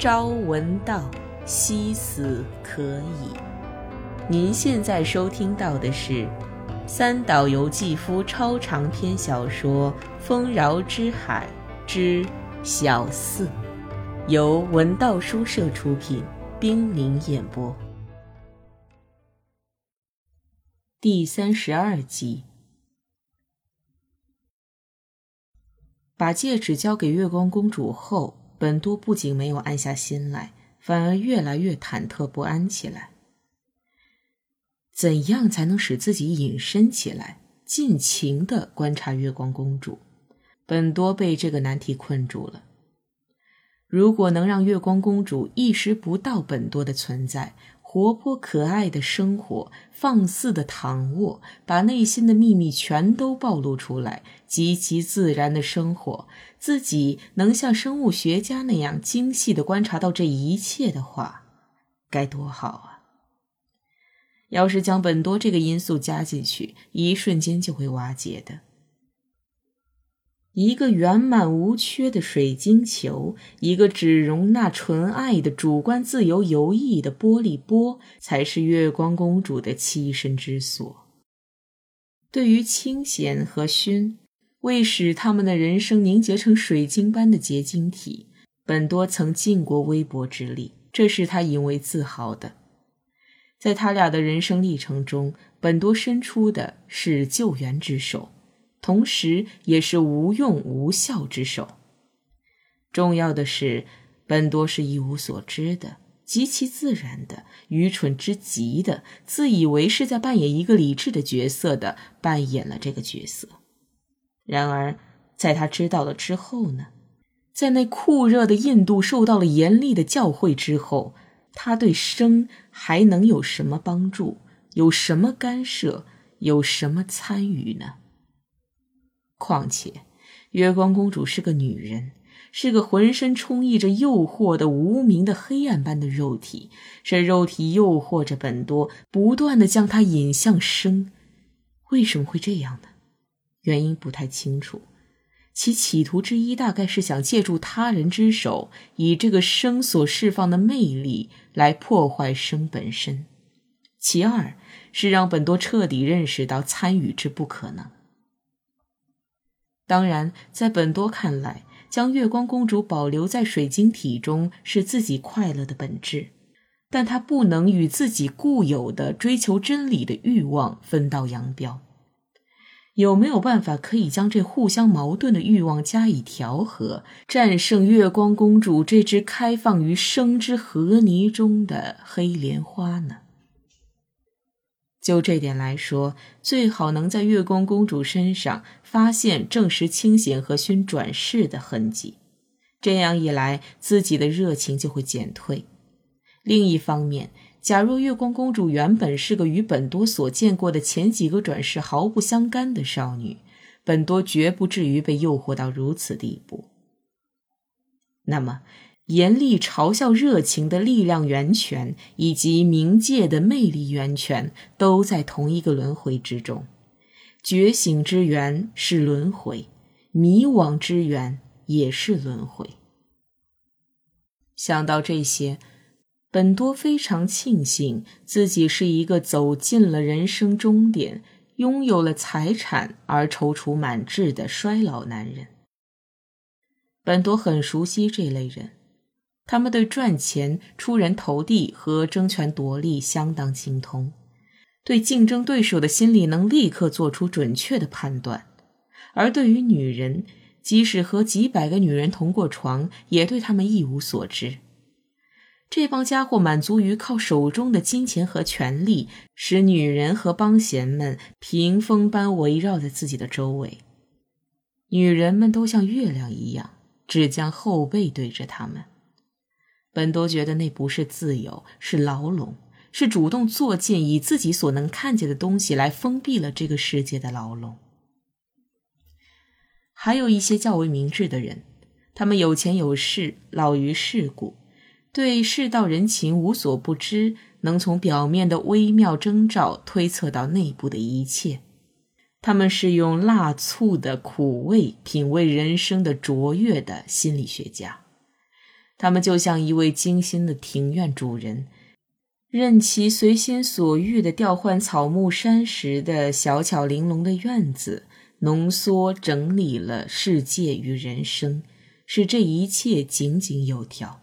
朝闻道，夕死可矣。您现在收听到的是三岛由纪夫超长篇小说《丰饶之海之小四》，由文道书社出品，冰凌演播，第三十二集。把戒指交给月光公主后。本多不仅没有安下心来，反而越来越忐忑不安起来。怎样才能使自己隐身起来，尽情的观察月光公主？本多被这个难题困住了。如果能让月光公主意识不到本多的存在，活泼可爱的生活，放肆的躺卧，把内心的秘密全都暴露出来，极其自然的生活，自己能像生物学家那样精细的观察到这一切的话，该多好啊！要是将本多这个因素加进去，一瞬间就会瓦解的。一个圆满无缺的水晶球，一个只容纳纯爱的主观自由游弋的玻璃波，才是月光公主的栖身之所。对于清闲和熏，为使他们的人生凝结成水晶般的结晶体，本多曾尽过微薄之力，这是他引为自豪的。在他俩的人生历程中，本多伸出的是救援之手。同时，也是无用无效之手。重要的是，本多是一无所知的，极其自然的，愚蠢之极的，自以为是在扮演一个理智的角色的，扮演了这个角色。然而，在他知道了之后呢？在那酷热的印度受到了严厉的教诲之后，他对生还能有什么帮助？有什么干涉？有什么参与呢？况且，月光公主是个女人，是个浑身充溢着诱惑的无名的黑暗般的肉体。这肉体诱惑着本多，不断的将他引向生。为什么会这样呢？原因不太清楚。其企图之一，大概是想借助他人之手，以这个生所释放的魅力来破坏生本身。其二是让本多彻底认识到参与之不可能。当然，在本多看来，将月光公主保留在水晶体中是自己快乐的本质，但他不能与自己固有的追求真理的欲望分道扬镳。有没有办法可以将这互相矛盾的欲望加以调和，战胜月光公主这只开放于生之河泥中的黑莲花呢？就这点来说，最好能在月光公主身上发现证实清闲和勋转世的痕迹，这样一来，自己的热情就会减退。另一方面，假若月光公主原本是个与本多所见过的前几个转世毫不相干的少女，本多绝不至于被诱惑到如此地步。那么。严厉嘲笑热情的力量源泉，以及冥界的魅力源泉，都在同一个轮回之中。觉醒之源是轮回，迷惘之源也是轮回。想到这些，本多非常庆幸自己是一个走进了人生终点、拥有了财产而踌躇满志的衰老男人。本多很熟悉这类人。他们对赚钱、出人头地和争权夺利相当精通，对竞争对手的心理能立刻做出准确的判断，而对于女人，即使和几百个女人同过床，也对他们一无所知。这帮家伙满足于靠手中的金钱和权力，使女人和帮闲们屏风般围绕在自己的周围。女人们都像月亮一样，只将后背对着他们。本多觉得那不是自由，是牢笼，是主动作践，以自己所能看见的东西来封闭了这个世界的牢笼。还有一些较为明智的人，他们有钱有势，老于世故，对世道人情无所不知，能从表面的微妙征兆推测到内部的一切。他们是用辣醋的苦味品味人生的卓越的心理学家。他们就像一位精心的庭院主人，任其随心所欲地调换草木山石的小巧玲珑的院子，浓缩整理了世界与人生，使这一切井井有条。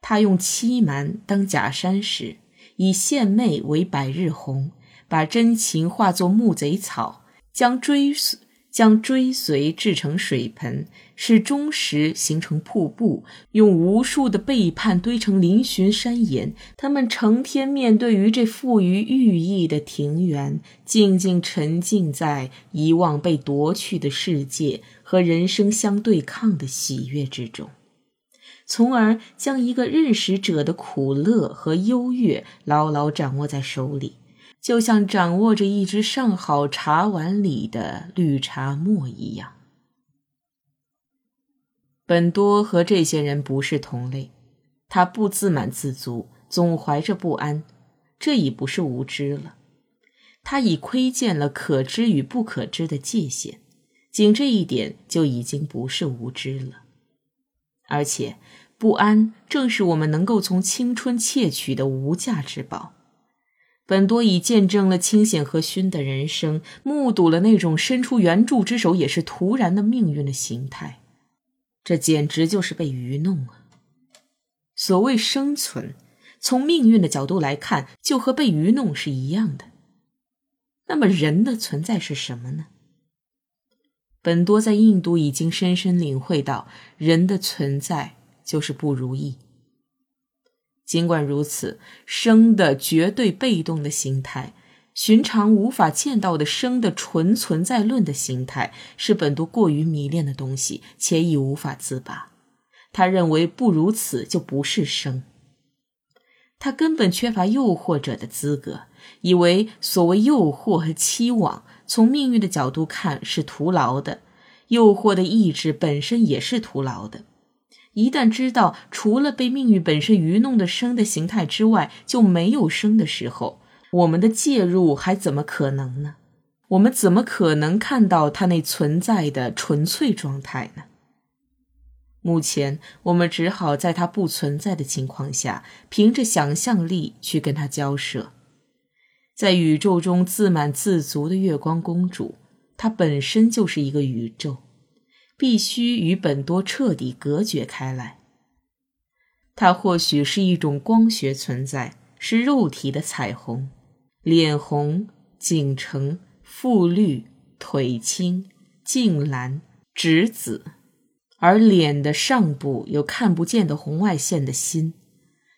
他用欺瞒当假山石，以献媚为百日红，把真情化作木贼草，将追随。将追随制成水盆，使忠实形成瀑布，用无数的背叛堆成嶙峋山岩。他们成天面对于这富于寓意的庭园，静静沉浸在遗忘被夺去的世界和人生相对抗的喜悦之中，从而将一个认识者的苦乐和优越牢牢掌握在手里。就像掌握着一只上好茶碗里的绿茶沫一样。本多和这些人不是同类，他不自满自足，总怀着不安，这已不是无知了。他已窥见了可知与不可知的界限，仅这一点就已经不是无知了。而且，不安正是我们能够从青春窃取的无价之宝。本多已见证了清显和熏的人生，目睹了那种伸出援助之手也是徒然的命运的形态，这简直就是被愚弄啊！所谓生存，从命运的角度来看，就和被愚弄是一样的。那么人的存在是什么呢？本多在印度已经深深领会到，人的存在就是不如意。尽管如此，生的绝对被动的形态，寻常无法见到的生的纯存在论的形态，是本多过于迷恋的东西，且已无法自拔。他认为不如此就不是生。他根本缺乏诱惑者的资格，以为所谓诱惑和期望，从命运的角度看是徒劳的，诱惑的意志本身也是徒劳的。一旦知道除了被命运本身愚弄的生的形态之外就没有生的时候，我们的介入还怎么可能呢？我们怎么可能看到它那存在的纯粹状态呢？目前我们只好在它不存在的情况下，凭着想象力去跟它交涉。在宇宙中自满自足的月光公主，她本身就是一个宇宙。必须与本多彻底隔绝开来。它或许是一种光学存在，是肉体的彩虹，脸红、颈橙、腹绿、腿青、颈蓝、指紫，而脸的上部有看不见的红外线的心，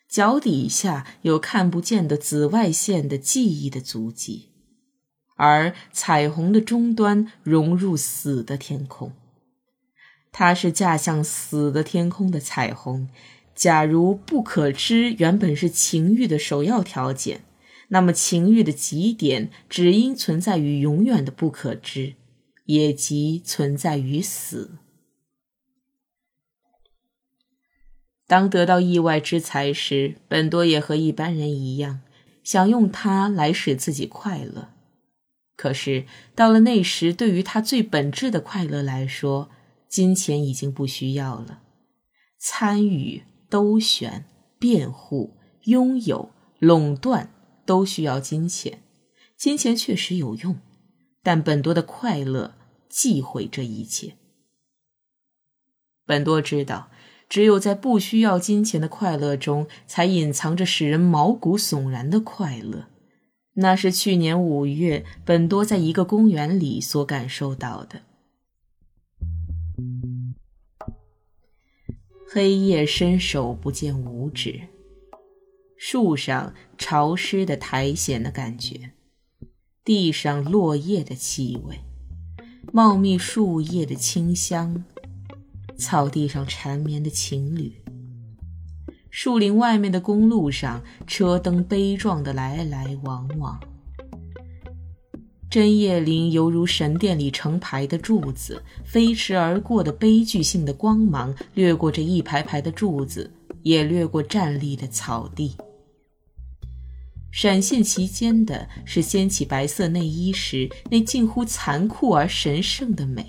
脚底下有看不见的紫外线的记忆的足迹，而彩虹的终端融入死的天空。它是架向死的天空的彩虹。假如不可知原本是情欲的首要条件，那么情欲的极点只应存在于永远的不可知，也即存在于死。当得到意外之财时，本多也和一般人一样，想用它来使自己快乐。可是到了那时，对于他最本质的快乐来说，金钱已经不需要了，参与、兜选、辩护、拥有、垄断都需要金钱。金钱确实有用，但本多的快乐忌讳这一切。本多知道，只有在不需要金钱的快乐中，才隐藏着使人毛骨悚然的快乐。那是去年五月，本多在一个公园里所感受到的。黑夜伸手不见五指，树上潮湿的苔藓的感觉，地上落叶的气味，茂密树叶的清香，草地上缠绵的情侣，树林外面的公路上车灯悲壮的来来往往。针叶林犹如神殿里成排的柱子，飞驰而过的悲剧性的光芒掠过这一排排的柱子，也掠过站立的草地。闪现其间的是掀起白色内衣时那近乎残酷而神圣的美，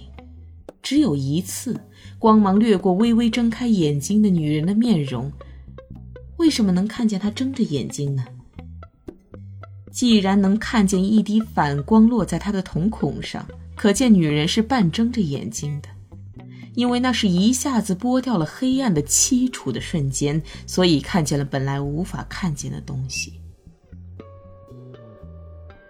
只有一次，光芒掠过微微睁开眼睛的女人的面容。为什么能看见她睁着眼睛呢？既然能看见一滴反光落在她的瞳孔上，可见女人是半睁着眼睛的。因为那是一下子剥掉了黑暗的凄楚的瞬间，所以看见了本来无法看见的东西。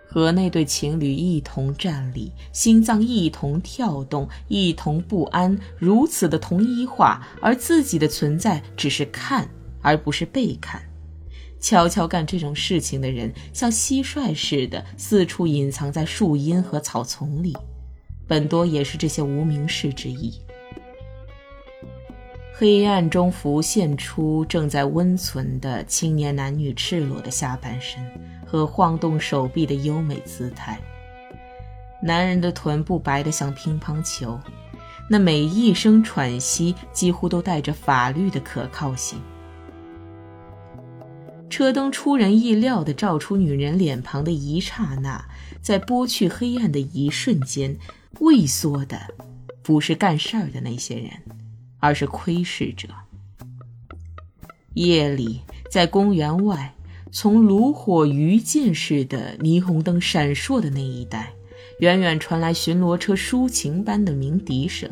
和那对情侣一同站立，心脏一同跳动，一同不安，如此的同一化，而自己的存在只是看，而不是被看。悄悄干这种事情的人，像蟋蟀似的四处隐藏在树荫和草丛里，本多也是这些无名氏之一。黑暗中浮现出正在温存的青年男女赤裸的下半身和晃动手臂的优美姿态。男人的臀部白得像乒乓球，那每一声喘息几乎都带着法律的可靠性。车灯出人意料地照出女人脸庞的一刹那，在剥去黑暗的一瞬间，畏缩的不是干事儿的那些人。而是窥视者。夜里，在公园外，从炉火余烬似的霓虹灯闪烁的那一带，远远传来巡逻车抒情般的鸣笛声。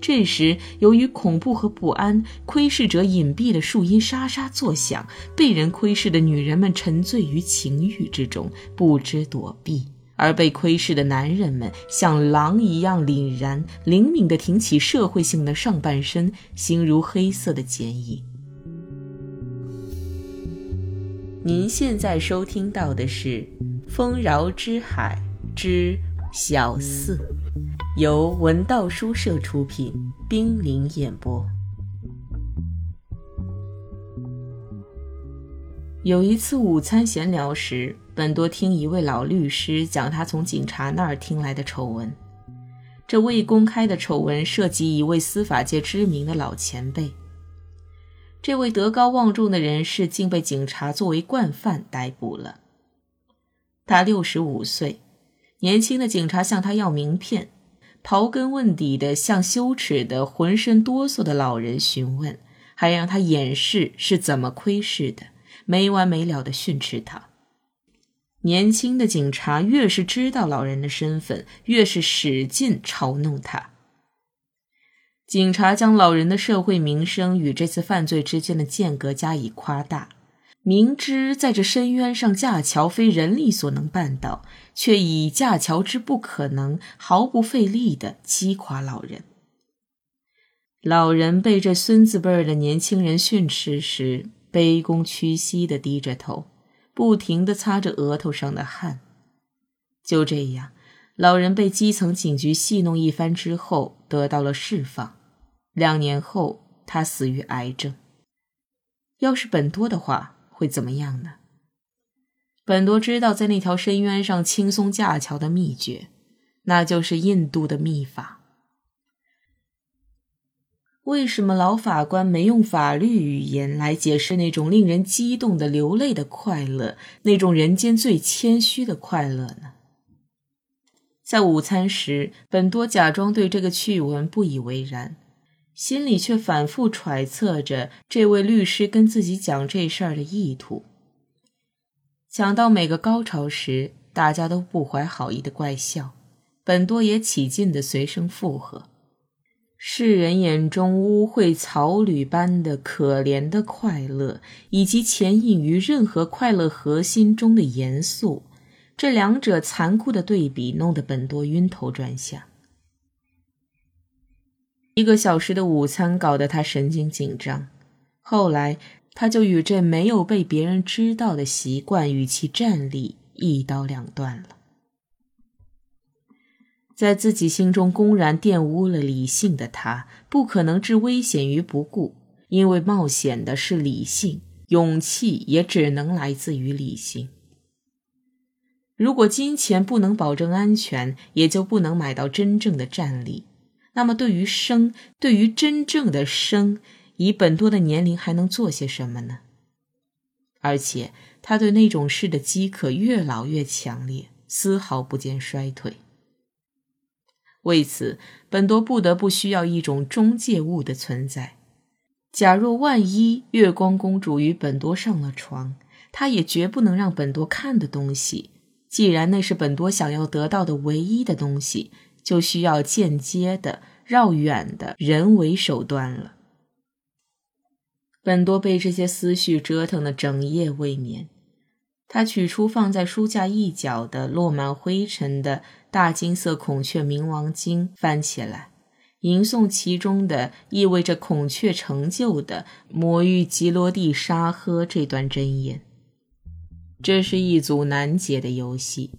这时，由于恐怖和不安，窥视者隐蔽的树荫沙沙作响，被人窥视的女人们沉醉于情欲之中，不知躲避。而被窥视的男人们像狼一样凛然灵敏地挺起社会性的上半身，形如黑色的剪影。您现在收听到的是《丰饶之海之小四》，由文道书社出品，冰凌演播。有一次午餐闲聊时。本多听一位老律师讲他从警察那儿听来的丑闻，这未公开的丑闻涉及一位司法界知名的老前辈。这位德高望重的人士竟被警察作为惯犯逮捕了。他六十五岁，年轻的警察向他要名片，刨根问底的向羞耻的、浑身哆嗦的老人询问，还让他演示是怎么窥视的，没完没了的训斥他。年轻的警察越是知道老人的身份，越是使劲嘲弄他。警察将老人的社会名声与这次犯罪之间的间隔加以夸大，明知在这深渊上架桥非人力所能办到，却以架桥之不可能毫不费力地击垮老人。老人被这孙子辈儿的年轻人训斥时，卑躬屈膝地低着头。不停地擦着额头上的汗，就这样，老人被基层警局戏弄一番之后得到了释放。两年后，他死于癌症。要是本多的话，会怎么样呢？本多知道在那条深渊上轻松架桥的秘诀，那就是印度的秘法。为什么老法官没用法律语言来解释那种令人激动的流泪的快乐，那种人间最谦虚的快乐呢？在午餐时，本多假装对这个趣闻不以为然，心里却反复揣测着这位律师跟自己讲这事儿的意图。讲到每个高潮时，大家都不怀好意的怪笑，本多也起劲的随声附和。世人眼中污秽草履般的可怜的快乐，以及潜隐于任何快乐核心中的严肃，这两者残酷的对比，弄得本多晕头转向。一个小时的午餐搞得他神经紧张，后来他就与这没有被别人知道的习惯与其站立一刀两断了。在自己心中公然玷污了理性的他，不可能置危险于不顾，因为冒险的是理性，勇气也只能来自于理性。如果金钱不能保证安全，也就不能买到真正的战力。那么，对于生，对于真正的生，以本多的年龄还能做些什么呢？而且，他对那种事的饥渴越老越强烈，丝毫不见衰退。为此，本多不得不需要一种中介物的存在。假若万一月光公主与本多上了床，她也绝不能让本多看的东西。既然那是本多想要得到的唯一的东西，就需要间接的、绕远的人为手段了。本多被这些思绪折腾得整夜未眠。他取出放在书架一角的落满灰尘的大金色孔雀冥王经，翻起来，吟诵其中的意味着孔雀成就的“魔域吉罗蒂沙呵”这段真言。这是一组难解的游戏。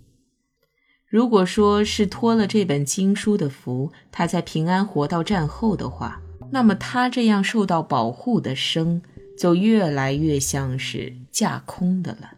如果说是托了这本经书的福，他才平安活到战后的话，那么他这样受到保护的生，就越来越像是架空的了。